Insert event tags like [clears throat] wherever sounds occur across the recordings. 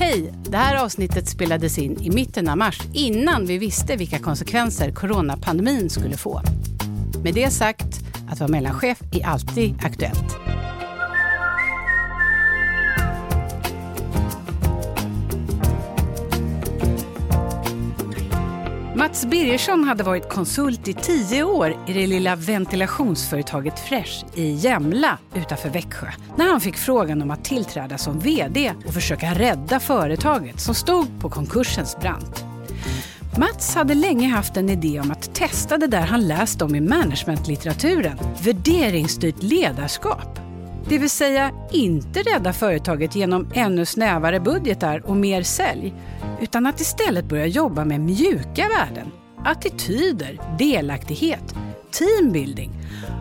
Hej! Det här avsnittet spelades in i mitten av mars innan vi visste vilka konsekvenser coronapandemin skulle få. Med det sagt, att vara mellanchef är alltid aktuellt. Mats Birgersson hade varit konsult i tio år i det lilla ventilationsföretaget Fresh i Jämla utanför Växjö när han fick frågan om att tillträda som VD och försöka rädda företaget som stod på konkursens brant. Mats hade länge haft en idé om att testa det där han läst om i managementlitteraturen, värderingsstyrt ledarskap. Det vill säga inte rädda företaget genom ännu snävare budgetar och mer sälj, utan att istället börja jobba med mjuka värden. Attityder, delaktighet, teambuilding.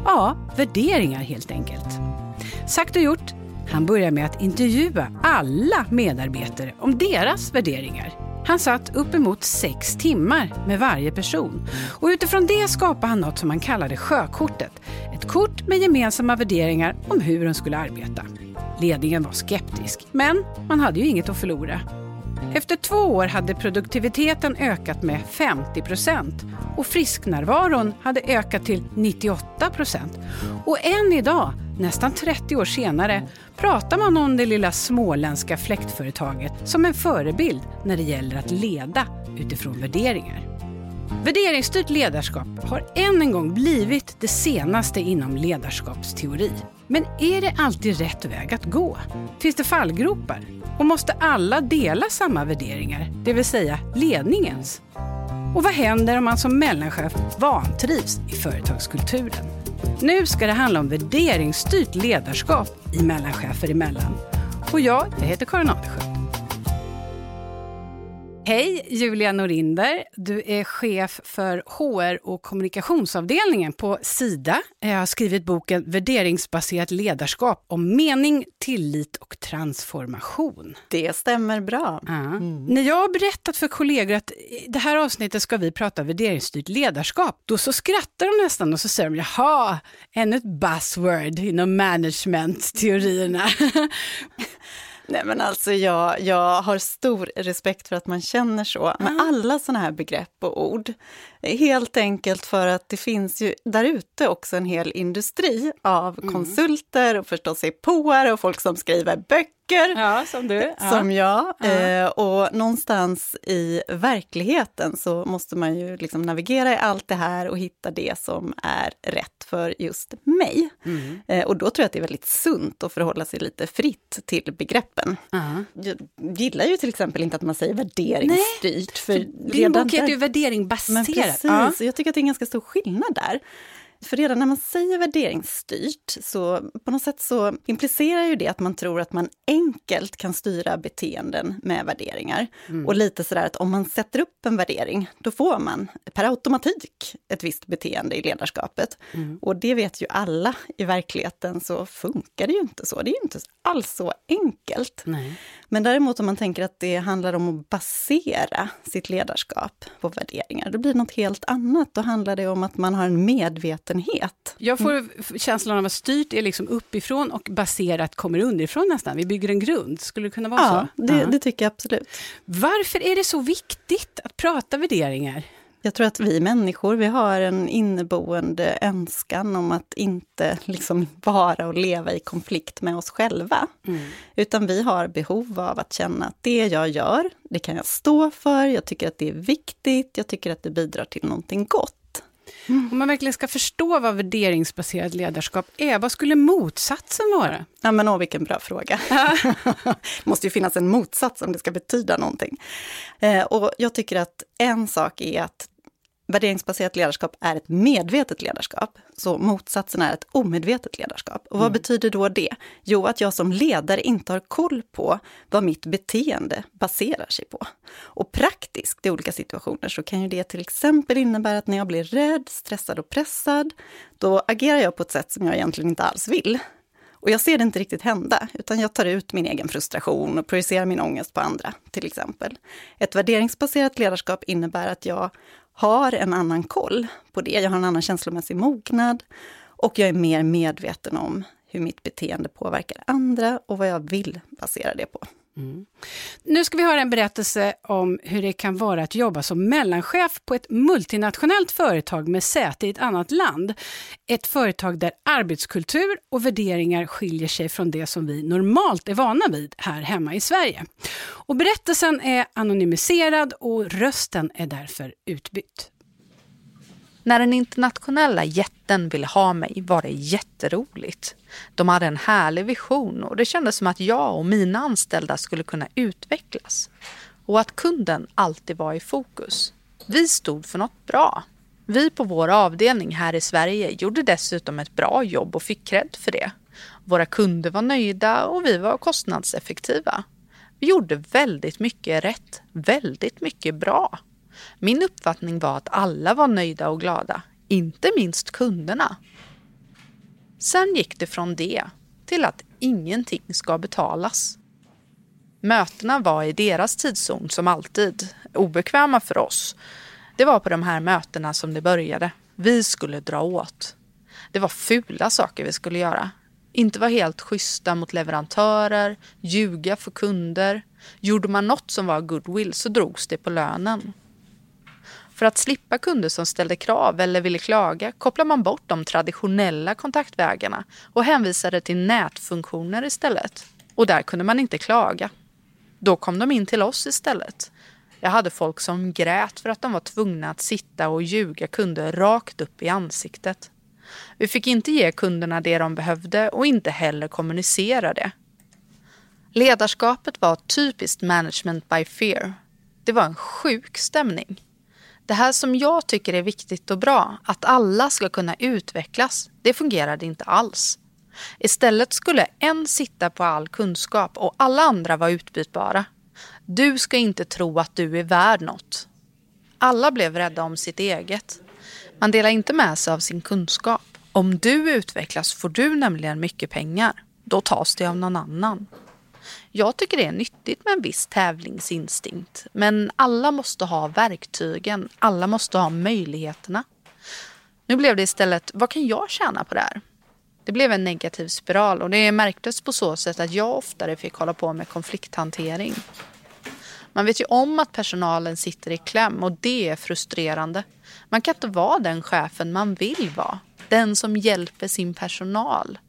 Ja, värderingar helt enkelt. Sagt och gjort, han börjar med att intervjua alla medarbetare om deras värderingar. Han satt uppemot sex timmar med varje person och utifrån det skapade han något som han kallade sjökortet. Ett kort med gemensamma värderingar om hur de skulle arbeta. Ledningen var skeptisk, men man hade ju inget att förlora. Efter två år hade produktiviteten ökat med 50 procent och frisknärvaron hade ökat till 98 procent. Och än idag, nästan 30 år senare, pratar man om det lilla småländska fläktföretaget som en förebild när det gäller att leda utifrån värderingar. Värderingsstyrt ledarskap har än en gång blivit det senaste inom ledarskapsteori. Men är det alltid rätt väg att gå? Finns det fallgropar? Och måste alla dela samma värderingar, det vill säga ledningens? Och vad händer om man som mellanchef vantrivs i företagskulturen? Nu ska det handla om värderingsstyrt ledarskap i mellanchefer emellan. Och jag, jag heter Karin Adelsköld. Hej, Julia Norinder. Du är chef för HR och kommunikationsavdelningen på Sida. Jag har skrivit boken Värderingsbaserat ledarskap om mening, tillit och transformation. Det stämmer bra. Ja. Mm. När jag har berättat för kollegor att i det här avsnittet ska vi prata värderingsstyrt ledarskap, då så skrattar de nästan och så säger de jaha, ännu ett buzzword inom management-teorierna. [laughs] Nej men alltså jag, jag har stor respekt för att man känner så med mm. alla såna här begrepp och ord. Helt enkelt för att det finns ju där ute också en hel industri av mm. konsulter och förstås påare och folk som skriver böcker Ja, som du. Ja. Som jag. Ja. Eh, och någonstans i verkligheten så måste man ju liksom navigera i allt det här och hitta det som är rätt för just mig. Mm. Eh, och då tror jag att det är väldigt sunt att förhålla sig lite fritt till begreppen. Uh. Jag gillar ju till exempel inte att man säger värderingsstyrt. För, för din bok heter ju värderingsbaserat. Men precis, uh. jag tycker att det är en ganska stor skillnad där. För redan när man säger värderingsstyrt så på något sätt så implicerar ju det att man tror att man enkelt kan styra beteenden med värderingar. Mm. Och lite sådär att om man sätter upp en värdering, då får man per automatik ett visst beteende i ledarskapet. Mm. Och det vet ju alla i verkligheten så funkar det ju inte så. Det är ju inte alls så enkelt. Nej. Men däremot om man tänker att det handlar om att basera sitt ledarskap på värderingar, då blir det något helt annat. Då handlar det om att man har en medvetenhet. Jag får mm. känslan av att styrt är liksom uppifrån och baserat kommer underifrån nästan. Vi bygger en grund, skulle det kunna vara ja, så? Det, ja, det tycker jag absolut. Varför är det så viktigt att prata värderingar? Jag tror att vi människor, vi har en inneboende önskan om att inte liksom vara och leva i konflikt med oss själva. Mm. Utan vi har behov av att känna att det jag gör, det kan jag stå för, jag tycker att det är viktigt, jag tycker att det bidrar till någonting gott. Mm. Om man verkligen ska förstå vad värderingsbaserat ledarskap är, vad skulle motsatsen vara? Ja men åh, vilken bra fråga. det [laughs] måste ju finnas en motsats om det ska betyda någonting. Eh, och jag tycker att en sak är att värderingsbaserat ledarskap är ett medvetet ledarskap. Så motsatsen är ett omedvetet ledarskap. Och vad mm. betyder då det? Jo, att jag som ledare inte har koll på vad mitt beteende baserar sig på. Och praktiskt i olika situationer så kan ju det till exempel innebära att när jag blir rädd, stressad och pressad, då agerar jag på ett sätt som jag egentligen inte alls vill. Och jag ser det inte riktigt hända, utan jag tar ut min egen frustration och projicerar min ångest på andra, till exempel. Ett värderingsbaserat ledarskap innebär att jag har en annan koll på det. Jag har en annan känslomässig mognad och jag är mer medveten om hur mitt beteende påverkar andra och vad jag vill basera det på. Mm. Nu ska vi höra en berättelse om hur det kan vara att jobba som mellanchef på ett multinationellt företag med säte i ett annat land. Ett företag där arbetskultur och värderingar skiljer sig från det som vi normalt är vana vid här hemma i Sverige. Och berättelsen är anonymiserad och rösten är därför utbytt. När den internationella jätten ville ha mig var det jätteroligt. De hade en härlig vision och det kändes som att jag och mina anställda skulle kunna utvecklas. Och att kunden alltid var i fokus. Vi stod för något bra. Vi på vår avdelning här i Sverige gjorde dessutom ett bra jobb och fick cred för det. Våra kunder var nöjda och vi var kostnadseffektiva. Vi gjorde väldigt mycket rätt, väldigt mycket bra. Min uppfattning var att alla var nöjda och glada, inte minst kunderna. Sen gick det från det till att ingenting ska betalas. Mötena var i deras tidszon som alltid, obekväma för oss. Det var på de här mötena som det började. Vi skulle dra åt. Det var fula saker vi skulle göra. Inte vara helt schyssta mot leverantörer, ljuga för kunder. Gjorde man något som var goodwill så drogs det på lönen. För att slippa kunder som ställde krav eller ville klaga kopplar man bort de traditionella kontaktvägarna och hänvisade till nätfunktioner istället. Och där kunde man inte klaga. Då kom de in till oss istället. Jag hade folk som grät för att de var tvungna att sitta och ljuga kunder rakt upp i ansiktet. Vi fick inte ge kunderna det de behövde och inte heller kommunicera det. Ledarskapet var typiskt management by fear. Det var en sjuk stämning. Det här som jag tycker är viktigt och bra, att alla ska kunna utvecklas, det fungerade inte alls. Istället skulle en sitta på all kunskap och alla andra vara utbytbara. Du ska inte tro att du är värd något. Alla blev rädda om sitt eget. Man delar inte med sig av sin kunskap. Om du utvecklas får du nämligen mycket pengar. Då tas det av någon annan. Jag tycker det är nyttigt med en viss tävlingsinstinkt. Men alla måste ha verktygen. Alla måste ha möjligheterna. Nu blev det istället, vad kan jag tjäna på det här? Det blev en negativ spiral och det märktes på så sätt att jag oftare fick hålla på med konflikthantering. Man vet ju om att personalen sitter i kläm och det är frustrerande. Man kan inte vara den chefen man vill vara. Den som hjälper sin personal.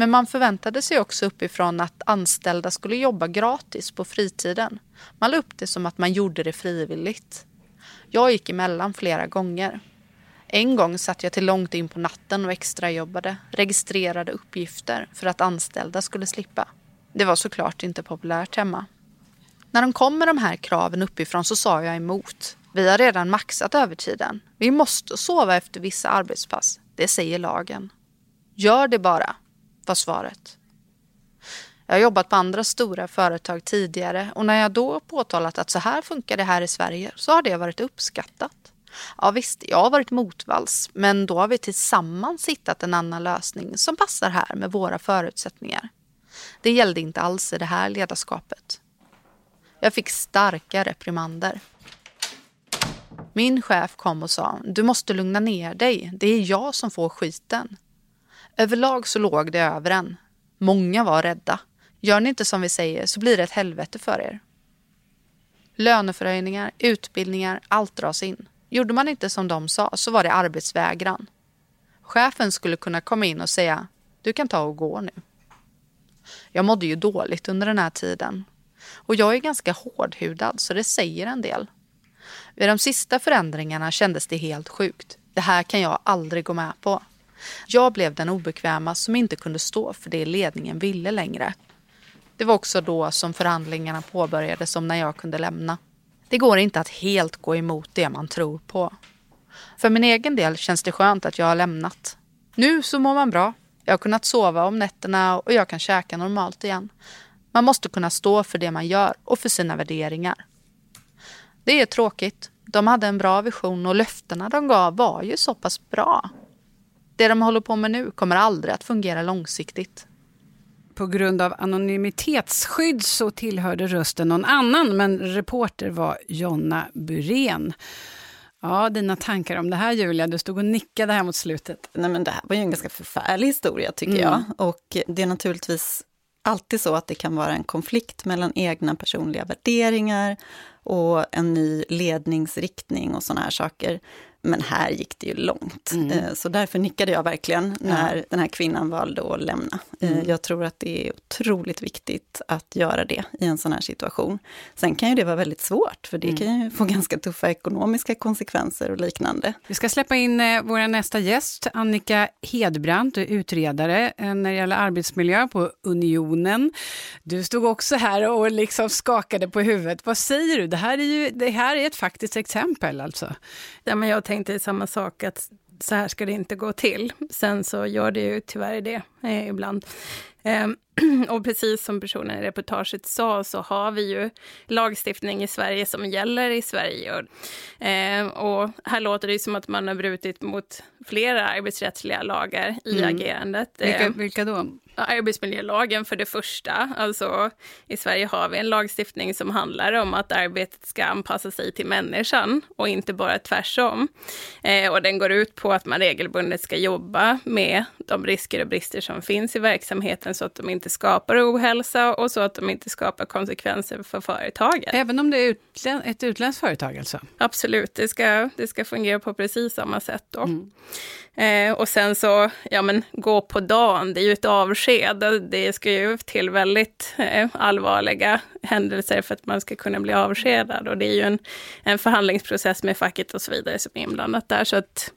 Men man förväntade sig också uppifrån att anställda skulle jobba gratis på fritiden. Man la upp det som att man gjorde det frivilligt. Jag gick emellan flera gånger. En gång satt jag till långt in på natten och extrajobbade, registrerade uppgifter för att anställda skulle slippa. Det var såklart inte populärt hemma. När de kom med de här kraven uppifrån så sa jag emot. Vi har redan maxat övertiden. Vi måste sova efter vissa arbetspass. Det säger lagen. Gör det bara, var svaret. Jag har jobbat på andra stora företag tidigare och när jag då påtalat att så här funkar det här i Sverige så har det varit uppskattat. Ja visst, jag har varit motvalls men då har vi tillsammans hittat en annan lösning som passar här med våra förutsättningar. Det gällde inte alls i det här ledarskapet. Jag fick starka reprimander. Min chef kom och sa, du måste lugna ner dig, det är jag som får skiten. Överlag så låg det över en. Många var rädda. Gör ni inte som vi säger så blir det ett helvete för er. Löneförhöjningar, utbildningar, allt dras in. Gjorde man inte som de sa så var det arbetsvägran. Chefen skulle kunna komma in och säga du kan ta och gå nu. Jag mådde ju dåligt under den här tiden. Och jag är ganska hårdhudad så det säger en del. Vid de sista förändringarna kändes det helt sjukt. Det här kan jag aldrig gå med på. Jag blev den obekväma som inte kunde stå för det ledningen ville längre. Det var också då som förhandlingarna påbörjades om när jag kunde lämna. Det går inte att helt gå emot det man tror på. För min egen del känns det skönt att jag har lämnat. Nu så mår man bra. Jag har kunnat sova om nätterna och jag kan käka normalt igen. Man måste kunna stå för det man gör och för sina värderingar. Det är tråkigt. De hade en bra vision och löftena de gav var ju så pass bra. Det de håller på med nu kommer aldrig att fungera långsiktigt. På grund av anonymitetsskydd så tillhörde rösten någon annan, men reporter var Jonna Burén. Ja, dina tankar om det här Julia, du stod och nickade här mot slutet. Nej men det här var ju en ganska förfärlig historia tycker mm. jag. Och det är naturligtvis alltid så att det kan vara en konflikt mellan egna personliga värderingar och en ny ledningsriktning och sådana här saker. Men här gick det ju långt. Mm. Eh, så därför nickade jag verkligen när ja. den här kvinnan valde att lämna. Eh, mm. Jag tror att det är otroligt viktigt att göra det i en sån här situation. Sen kan ju det vara väldigt svårt, för det mm. kan ju få ganska tuffa ekonomiska konsekvenser och liknande. Vi ska släppa in eh, vår nästa gäst, Annika Hedbrandt, du är utredare när det gäller arbetsmiljö på Unionen. Du stod också här och liksom skakade på huvudet. Vad säger du? Det här är ju det här är ett faktiskt exempel alltså. Ja, men jag tänkte samma sak, att så här ska det inte gå till. Sen så gör det ju tyvärr det eh, ibland. Eh, [clears throat] och precis som personen i reportaget sa så har vi ju lagstiftning i Sverige som gäller i Sverige. Eh, och här låter det som att man har brutit mot flera arbetsrättsliga lagar i mm. agerandet. Vilka, ehm, vilka då? Arbetsmiljölagen för det första. Alltså, I Sverige har vi en lagstiftning som handlar om att arbetet ska anpassa sig till människan och inte bara tvärsom. Eh, och den går ut på att man regelbundet ska jobba med de risker och brister som finns i verksamheten så att de inte skapar ohälsa och så att de inte skapar konsekvenser för företaget. Även om det är utlän ett utländskt företag alltså? Absolut, det ska, det ska fungera på precis samma sätt då. Mm. Eh, och sen så, ja men gå på dagen, det är ju ett avsked. Det ska ju till väldigt eh, allvarliga händelser för att man ska kunna bli avskedad. Och det är ju en, en förhandlingsprocess med facket och så vidare som är inblandat där. Så att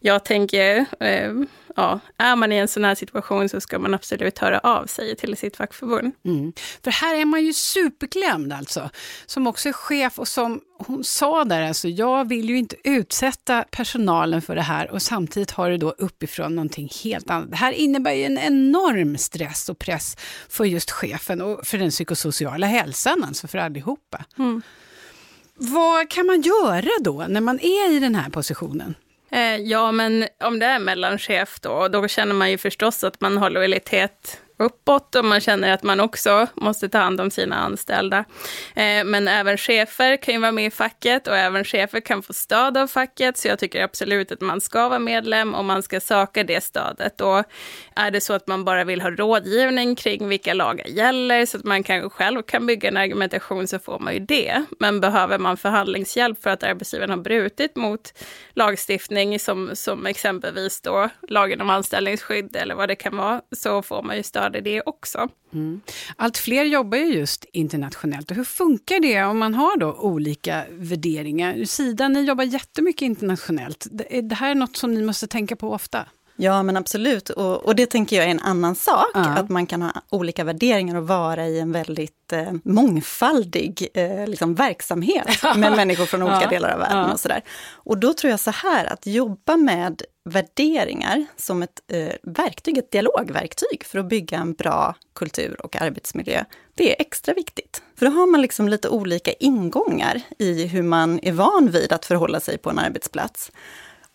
jag tänker, eh, ja, är man i en sån här situation så ska man absolut höra av sig till sitt fackförbund. Mm. För här är man ju superklämd alltså, som också är chef och som hon sa där, alltså, jag vill ju inte utsätta personalen för det här och samtidigt har det då uppifrån någonting helt annat. Det här innebär ju en enorm stress och press för just chefen och för den psykosociala hälsan, alltså för allihopa. Mm. Vad kan man göra då när man är i den här positionen? Eh, ja, men om det är mellanchef då, då känner man ju förstås att man har lojalitet uppåt och man känner att man också måste ta hand om sina anställda. Eh, men även chefer kan ju vara med i facket och även chefer kan få stöd av facket, så jag tycker absolut att man ska vara medlem och man ska söka det stödet. Och är det så att man bara vill ha rådgivning kring vilka lagar gäller, så att man kanske själv kan bygga en argumentation, så får man ju det. Men behöver man förhandlingshjälp för att arbetsgivaren har brutit mot lagstiftning, som, som exempelvis då lagen om anställningsskydd eller vad det kan vara, så får man ju stöd gör det också. Mm. Allt fler jobbar ju just internationellt. Och hur funkar det om man har då olika värderingar? Sida, ni jobbar jättemycket internationellt. Det här är något som ni måste tänka på ofta. Ja, men absolut. Och, och, det tänker jag är en annan sak, ja. att man kan ha olika värderingar och vara i en väldigt eh, mångfaldig eh, liksom verksamhet [laughs] med människor från olika ja. delar av världen ja. och sådär. Och då tror jag så här, att jobba med värderingar som ett eh, verktyg, ett dialogverktyg för att bygga en bra kultur och arbetsmiljö, det är extra viktigt. För då har man liksom lite olika ingångar i hur man är van vid att förhålla sig på en arbetsplats.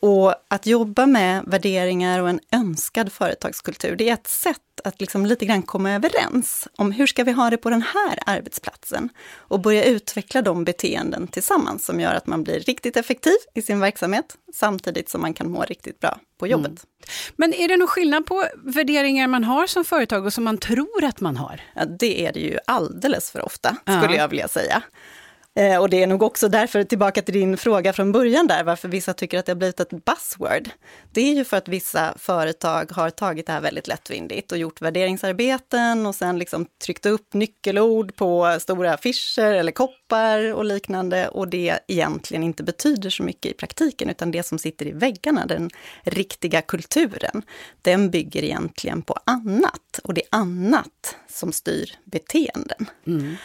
Och att jobba med värderingar och en önskad företagskultur, det är ett sätt att liksom lite grann komma överens om hur ska vi ha det på den här arbetsplatsen? Och börja utveckla de beteenden tillsammans som gör att man blir riktigt effektiv i sin verksamhet, samtidigt som man kan må riktigt bra på jobbet. Mm. Men är det någon skillnad på värderingar man har som företag och som man tror att man har? Ja, det är det ju alldeles för ofta, skulle ja. jag vilja säga. Eh, och det är nog också därför, tillbaka till din fråga från början där, varför vissa tycker att det har blivit ett buzzword. Det är ju för att vissa företag har tagit det här väldigt lättvindigt och gjort värderingsarbeten och sen liksom tryckt upp nyckelord på stora affischer eller koppar och liknande och det egentligen inte betyder så mycket i praktiken, utan det som sitter i väggarna, den riktiga kulturen, den bygger egentligen på annat och det är annat som styr beteenden. Mm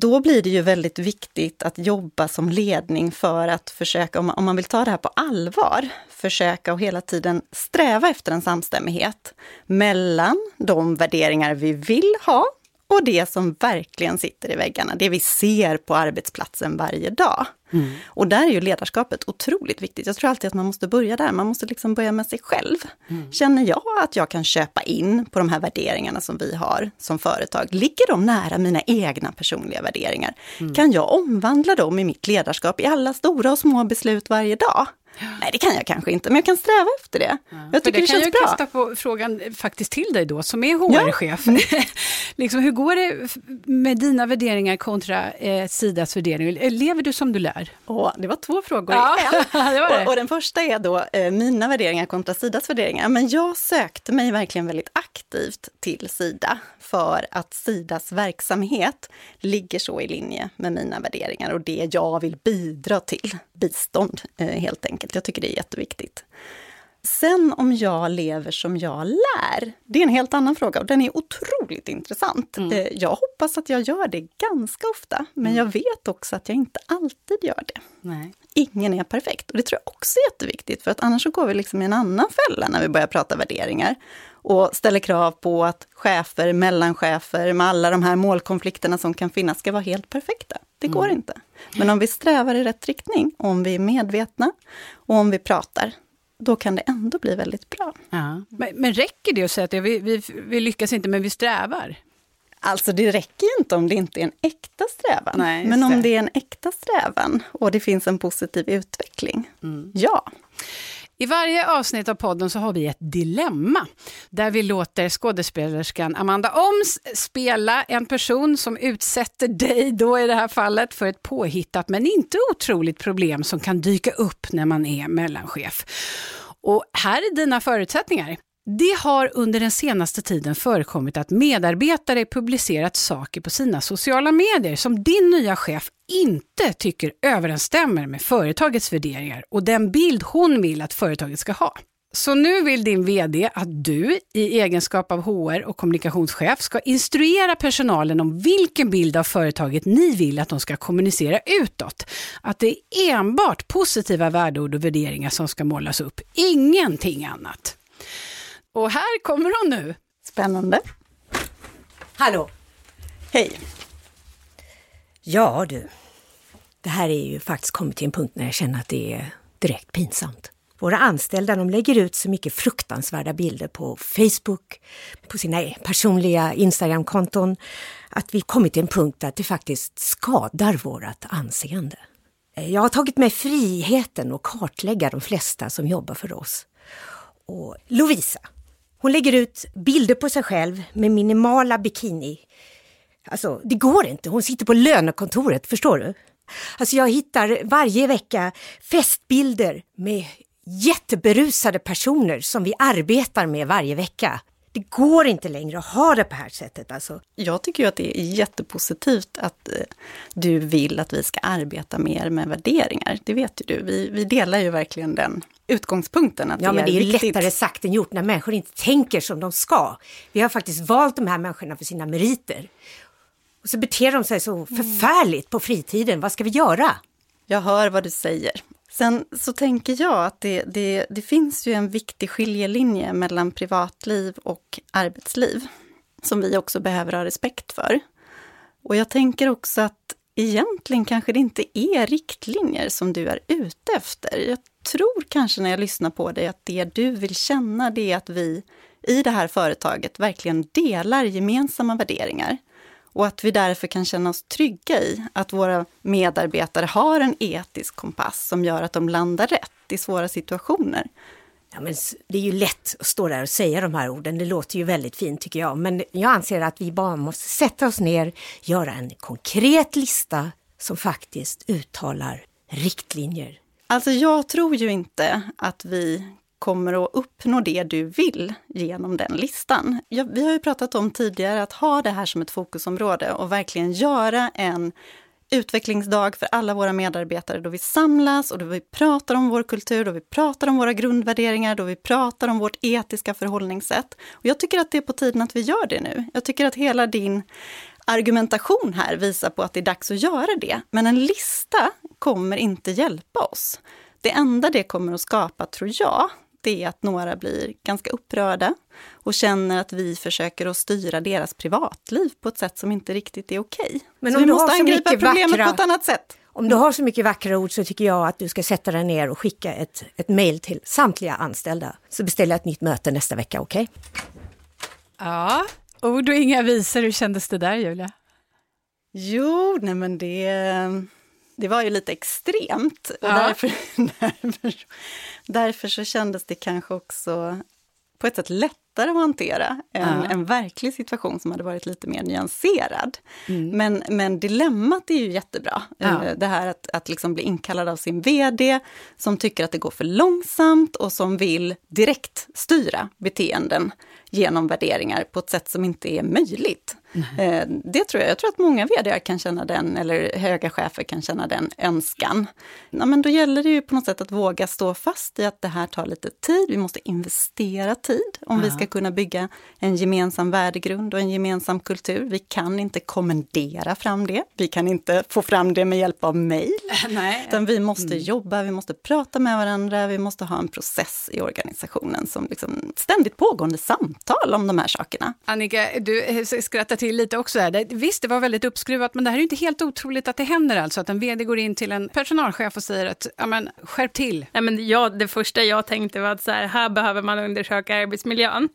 då blir det ju väldigt viktigt att jobba som ledning för att försöka, om man, om man vill ta det här på allvar, försöka och hela tiden sträva efter en samstämmighet mellan de värderingar vi vill ha och det som verkligen sitter i väggarna, det vi ser på arbetsplatsen varje dag. Mm. Och där är ju ledarskapet otroligt viktigt. Jag tror alltid att man måste börja där, man måste liksom börja med sig själv. Mm. Känner jag att jag kan köpa in på de här värderingarna som vi har som företag? Ligger de nära mina egna personliga värderingar? Mm. Kan jag omvandla dem i mitt ledarskap i alla stora och små beslut varje dag? Nej, det kan jag kanske inte, men jag kan sträva efter det. Ja, jag tycker det, det känns bra. kan jag kasta på frågan faktiskt till dig då, som är HR-chef. Ja. [laughs] liksom, hur går det med dina värderingar kontra eh, Sidas värderingar? Lever du som du lär? Åh, det var två frågor ja, [laughs] det var det. Och, och, den första är då eh, mina värderingar kontra Sidas värderingar. Men jag sökte mig verkligen väldigt aktivt till Sida för att Sidas verksamhet ligger så i linje med mina värderingar och det jag vill bidra till. Bistånd, eh, helt enkelt. Jag tycker det är jätteviktigt. Sen om jag lever som jag lär, det är en helt annan fråga och den är otroligt intressant. Mm. Eh, jag hoppas att jag gör det ganska ofta, men mm. jag vet också att jag inte alltid gör det. Nej. Ingen är perfekt och det tror jag också är jätteviktigt, för att annars så går vi liksom i en annan fälla när vi börjar prata värderingar och ställer krav på att chefer, mellanchefer med alla de här målkonflikterna som kan finnas ska vara helt perfekta. Det går mm. inte. Men om vi strävar i rätt riktning, om vi är medvetna och om vi pratar, då kan det ändå bli väldigt bra. Ja. Men, men räcker det att säga att vi, vi, vi lyckas inte, men vi strävar? Alltså det räcker ju inte om det inte är en äkta strävan. Nej, men om det är en äkta strävan och det finns en positiv utveckling, mm. ja. I varje avsnitt av podden så har vi ett dilemma där vi låter skådespelerskan Amanda Oms spela en person som utsätter dig, då i det här fallet, för ett påhittat men inte otroligt problem som kan dyka upp när man är mellanchef. Och här är dina förutsättningar. Det har under den senaste tiden förekommit att medarbetare publicerat saker på sina sociala medier som din nya chef inte tycker överensstämmer med företagets värderingar och den bild hon vill att företaget ska ha. Så nu vill din VD att du i egenskap av HR och kommunikationschef ska instruera personalen om vilken bild av företaget ni vill att de ska kommunicera utåt. Att det är enbart positiva värdeord och värderingar som ska målas upp, ingenting annat. Och här kommer hon nu. Spännande. Hallå! Hej! Ja du, det här är ju faktiskt kommit till en punkt när jag känner att det är direkt pinsamt. Våra anställda de lägger ut så mycket fruktansvärda bilder på Facebook, på sina personliga Instagramkonton, att vi kommit till en punkt att det faktiskt skadar vårt anseende. Eh, jag har tagit mig friheten att kartlägga de flesta som jobbar för oss. Och Lovisa, hon lägger ut bilder på sig själv med minimala bikini. Alltså, det går inte. Hon sitter på lönekontoret, förstår du? Alltså jag hittar varje vecka festbilder med jätteberusade personer som vi arbetar med varje vecka. Det går inte längre att ha det på det här sättet. Alltså. Jag tycker ju att det är jättepositivt att eh, du vill att vi ska arbeta mer med värderingar. Det vet ju du. Vi, vi delar ju verkligen den utgångspunkten. Att ja, det men det är, är lättare sagt än gjort när människor inte tänker som de ska. Vi har faktiskt valt de här människorna för sina meriter. Och så beter de sig så förfärligt på fritiden. Vad ska vi göra? Jag hör vad du säger. Sen så tänker jag att det, det, det finns ju en viktig skiljelinje mellan privatliv och arbetsliv som vi också behöver ha respekt för. Och jag tänker också att egentligen kanske det inte är riktlinjer som du är ute efter. Jag tror kanske när jag lyssnar på dig att det du vill känna det är att vi i det här företaget verkligen delar gemensamma värderingar. Och att vi därför kan känna oss trygga i att våra medarbetare har en etisk kompass som gör att de landar rätt i svåra situationer. Ja, men det är ju lätt att stå där och säga de här orden, det låter ju väldigt fint tycker jag. Men jag anser att vi bara måste sätta oss ner, göra en konkret lista som faktiskt uttalar riktlinjer. Alltså jag tror ju inte att vi kommer att uppnå det du vill genom den listan. Ja, vi har ju pratat om tidigare att ha det här som ett fokusområde och verkligen göra en utvecklingsdag för alla våra medarbetare då vi samlas och då vi pratar om vår kultur, då vi pratar om våra grundvärderingar, då vi pratar om vårt etiska förhållningssätt. Och jag tycker att det är på tiden att vi gör det nu. Jag tycker att hela din argumentation här visar på att det är dags att göra det. Men en lista kommer inte hjälpa oss. Det enda det kommer att skapa, tror jag, det är att några blir ganska upprörda och känner att vi försöker att styra deras privatliv på ett sätt som inte riktigt är okej. Men så vi måste angripa problemet vackra, på ett annat sätt. Om du har så mycket vackra ord så tycker jag att du ska sätta dig ner och skicka ett, ett mejl till samtliga anställda. Så beställer jag ett nytt möte nästa vecka, okej? Okay? Ja, ord och inga visor. Hur kändes det där, Julia? Jo, nej men det det var ju lite extremt. Och Ja. därför, [laughs] därför, därför så kändes det kanske också på ett sätt lättare att hantera än Ja. en verklig situation som hade varit lite mer nyanserad. Mm. Men, men dilemmat är ju jättebra. Ja. Eh, Det här att, att liksom bli inkallad av sin VD som tycker att det går för långsamt och som vill direkt styra beteenden genom värderingar på ett sätt som inte är möjligt. Eh, Det tror jag. Jag tror att många VD kan känna den, eller höga chefer kan känna den önskan. Ja, men då gäller det ju på något sätt att våga stå fast i att det här tar lite tid. Vi måste investera tid om vi ska kunna bygga en gemensam värdegrund och en gemensam kultur. Vi kan inte kommendera fram det. Vi kan inte få fram det med hjälp av mejl. [laughs] Utan vi måste jobba, vi måste prata med varandra, vi måste ha en process i organisationen som liksom ständigt pågående samtal om de här sakerna. Annika, du eh, till lite också. Här. Det- Visst, det var väldigt uppskruvat, men det här är inte helt otroligt att det händer alltså. Att en vd går in till en personalchef och säger att, ja men skärp till. Nej, men jag, det första jag tänkte var att så här, här behöver man undersöka arbetsmiljön.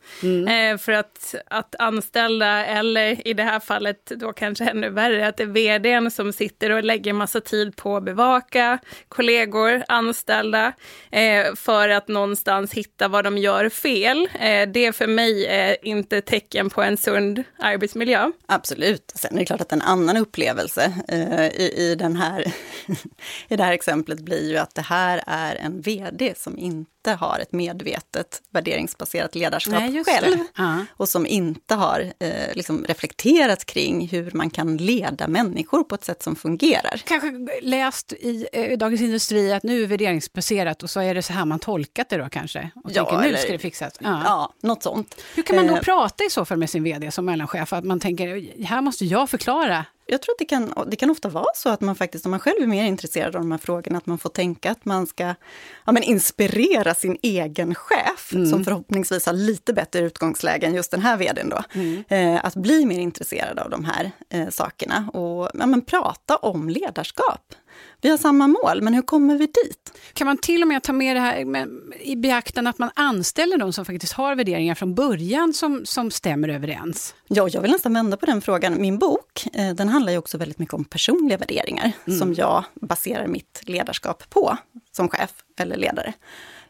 Eh, för att, att anställda, eller i det här fallet då kanske ännu värre, att det är vdn som sitter och lägger massa tid på att bevaka kollegor, anställda, eh, för att någonstans hitta vad de gör fel. Eh, det för mig är inte tecken på en sund arbetsmiljö. Absolut. Sen är det klart att en annan upplevelse eh, i, i, den här, [laughs] i det här exemplet blir ju att det här är en VD som inte har ett medvetet värderingsbaserat ledarskap Nej, själv. Ja. Och som inte har eh, liksom reflekterat kring hur man kan leda människor på ett sätt som fungerar. Kanske läst i eh, Dagens Industri att nu är värderingsbaserat och så är det så här man tolkat det då kanske. Och Ja, tänker nu eller- ska det fixas. Ja. Ja, något sånt. Hur kan man då Eh, prata i så fall med sin vd som mellanchef? Att man tänker, här måste jag förklara. Jag tror att det kan, det kan ofta vara så att man faktiskt, om man själv är mer intresserad av de här frågorna, att man får tänka att man ska ja, men inspirera sin egen chef, som förhoppningsvis har lite bättre utgångsläge än just den här vdn då, eh, att bli mer intresserad av de här eh, sakerna och ja, men prata om ledarskap. Vi har samma mål, men hur kommer vi dit? Kan man till och med ta med det här med, i beaktande att man anställer de som faktiskt har värderingar från början som, som stämmer överens? Ja, jag vill nästan vända på den frågan. Min bok, eh, den handlar ju också väldigt mycket om personliga värderingar som jag baserar mitt ledarskap på som chef eller ledare.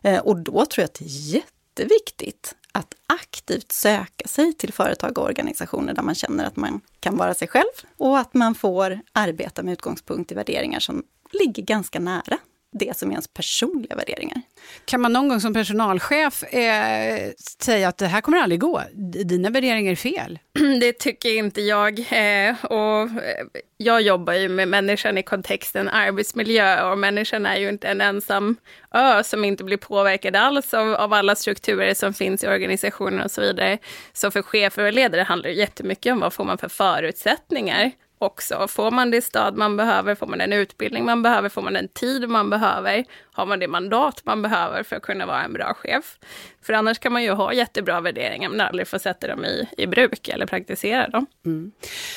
Eh, Och då tror jag att det är jätteviktigt att aktivt söka sig till företag och organisationer där man känner att man kan vara sig själv och att man får arbeta med utgångspunkt i värderingar som ligger ganska nära det som är ens personliga värderingar. Kan man någon gång som personalchef eh, säga att det här kommer aldrig gå, dina värderingar är fel? [clears throat] Det tycker inte jag. Eh, och eh, jag jobbar ju med människan i kontexten arbetsmiljö och människan är ju inte en ensam ö som inte blir påverkad alls av, av alla strukturer som finns i organisationen och så vidare. Så för chefer och ledare handlar det jättemycket om vad får man för förutsättningar också. Får man det stöd man behöver, får man den utbildning man behöver, får man den tid man behöver, har man det mandat man behöver för att kunna vara en bra chef. För annars kan man ju ha jättebra värderingar men aldrig få sätta dem i, i bruk eller praktisera dem. Mm.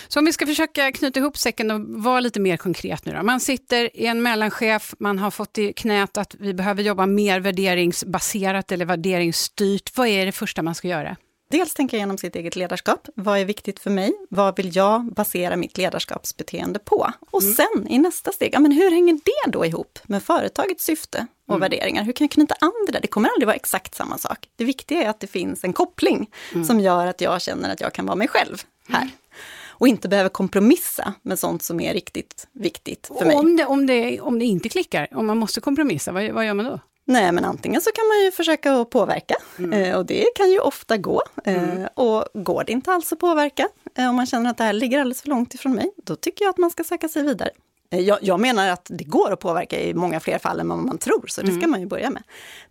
Så om vi ska försöka knyta ihop säcken och vara lite mer konkret nu då. Man sitter i en mellanchef, man har fått i knät att vi behöver jobba mer värderingsbaserat eller värderingsstyrt. Vad är det första man ska göra? Dels tänka igenom sitt eget ledarskap. Vad är viktigt för mig? Vad vill jag basera mitt ledarskapsbeteende på? Och sen i nästa steg, men hur hänger det då ihop med företagets syfte och värderingar? Hur kan jag knyta an det där? Det kommer aldrig vara exakt samma sak. Det viktiga är att det finns en koppling som gör att jag känner att jag kan vara mig själv här. Och inte behöver kompromissa med sånt som är riktigt viktigt för mig. Om det, om, det, om det inte klickar, om man måste kompromissa, vad, vad gör man då? Nej, men antingen så kan man ju försöka att påverka eh, och det kan ju ofta gå. Eh, Och går det inte alls att påverka, eh, om man känner att det här ligger alldeles för långt ifrån mig, då tycker jag att man ska söka sig vidare. Jag, jag menar att det går att påverka i många fler fall än vad man tror, så det ska man ju börja med.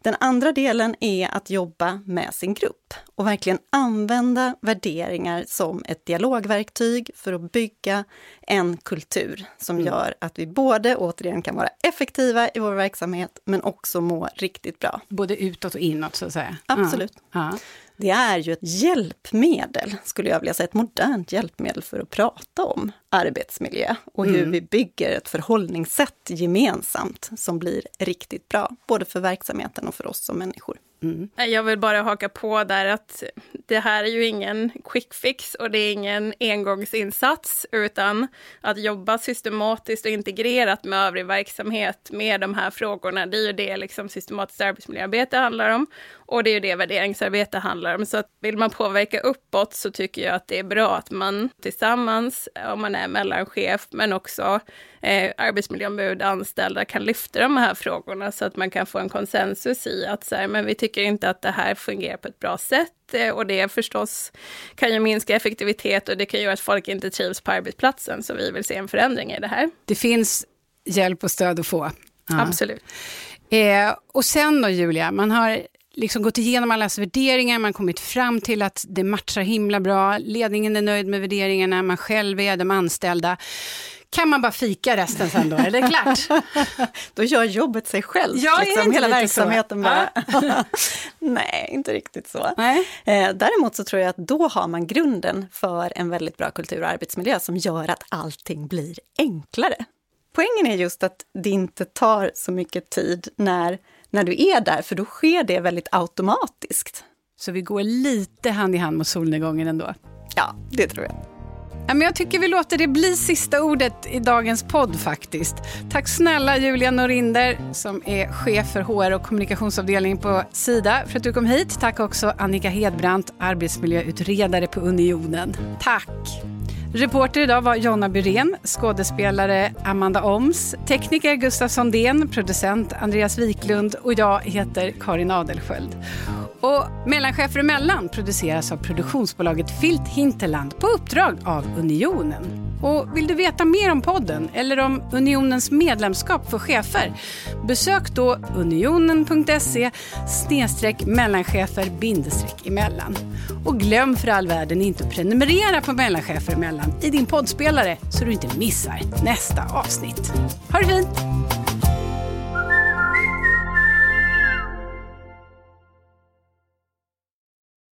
Den andra delen är att jobba med sin grupp och verkligen använda värderingar som ett dialogverktyg för att bygga en kultur som gör att vi både återigen kan vara effektiva i vår verksamhet, men också må riktigt bra. Både utåt och inåt så att säga. Absolut. Ja. Det är ju ett hjälpmedel, skulle jag vilja säga, ett modernt hjälpmedel för att prata om arbetsmiljö och hur vi bygger ett förhållningssätt gemensamt som blir riktigt bra, både för verksamheten och för oss som människor. Mm. Jag vill bara haka på där att det här är ju ingen quick fix och det är ingen engångsinsats, utan att jobba systematiskt och integrerat med övrig verksamhet med de här frågorna, det är ju det liksom systematiskt arbetsmiljöarbete handlar om. Och det är ju det värderingsarbete handlar om. Så att vill man påverka uppåt så tycker jag att det är bra att man tillsammans, om man är mellanchef, men också eh, arbetsmiljöombud, anställda, kan lyfta de här frågorna så att man kan få en konsensus i att så här, men vi tycker inte att det här fungerar på ett bra sätt. Eh, och det förstås kan ju minska effektivitet och det kan göra att folk inte trivs på arbetsplatsen. Så vi vill se en förändring i det här. Det finns hjälp och stöd att få. Ja. Absolut. Eh, och sen då Julia, man har liksom gått igenom allas värderingar, man kommit fram till att det matchar himla bra, ledningen är nöjd med värderingarna, man själv är, de anställda. Kan man bara fika resten sen då? Är det klart? [laughs] då gör jobbet sig själv. Ja, liksom, hela verksamheten bara. [laughs] Nej, inte riktigt så. Nej. Eh, däremot så tror jag att då har man grunden för en väldigt bra kultur och arbetsmiljö som gör att allting blir enklare. Poängen är just att det inte tar så mycket tid när när du är där, för då sker det väldigt automatiskt. Så vi går lite hand i hand mot solnedgången ändå? Ja, det tror jag. Men jag tycker vi låter det bli sista ordet i dagens podd faktiskt. Tack snälla Julia Norinder som är chef för HR och kommunikationsavdelning på Sida för att du kom hit. Tack också Annika Hedbrandt, arbetsmiljöutredare på Unionen. Tack! Reporter idag var Jonna Byrén, skådespelare Amanda Oms, tekniker Gustaf Sondén, producent Andreas Wiklund och jag heter Karin Adelsköld. Och Mellanchefer emellan produceras av produktionsbolaget Filt Hinterland på uppdrag av Unionen. Och vill du veta mer om podden eller om Unionens medlemskap för chefer? Besök då unionen.se mellanchefer emellan. Och glöm för all världen inte att prenumerera på Mellanchefer emellan i din poddspelare så du inte missar nästa avsnitt. Ha det fint!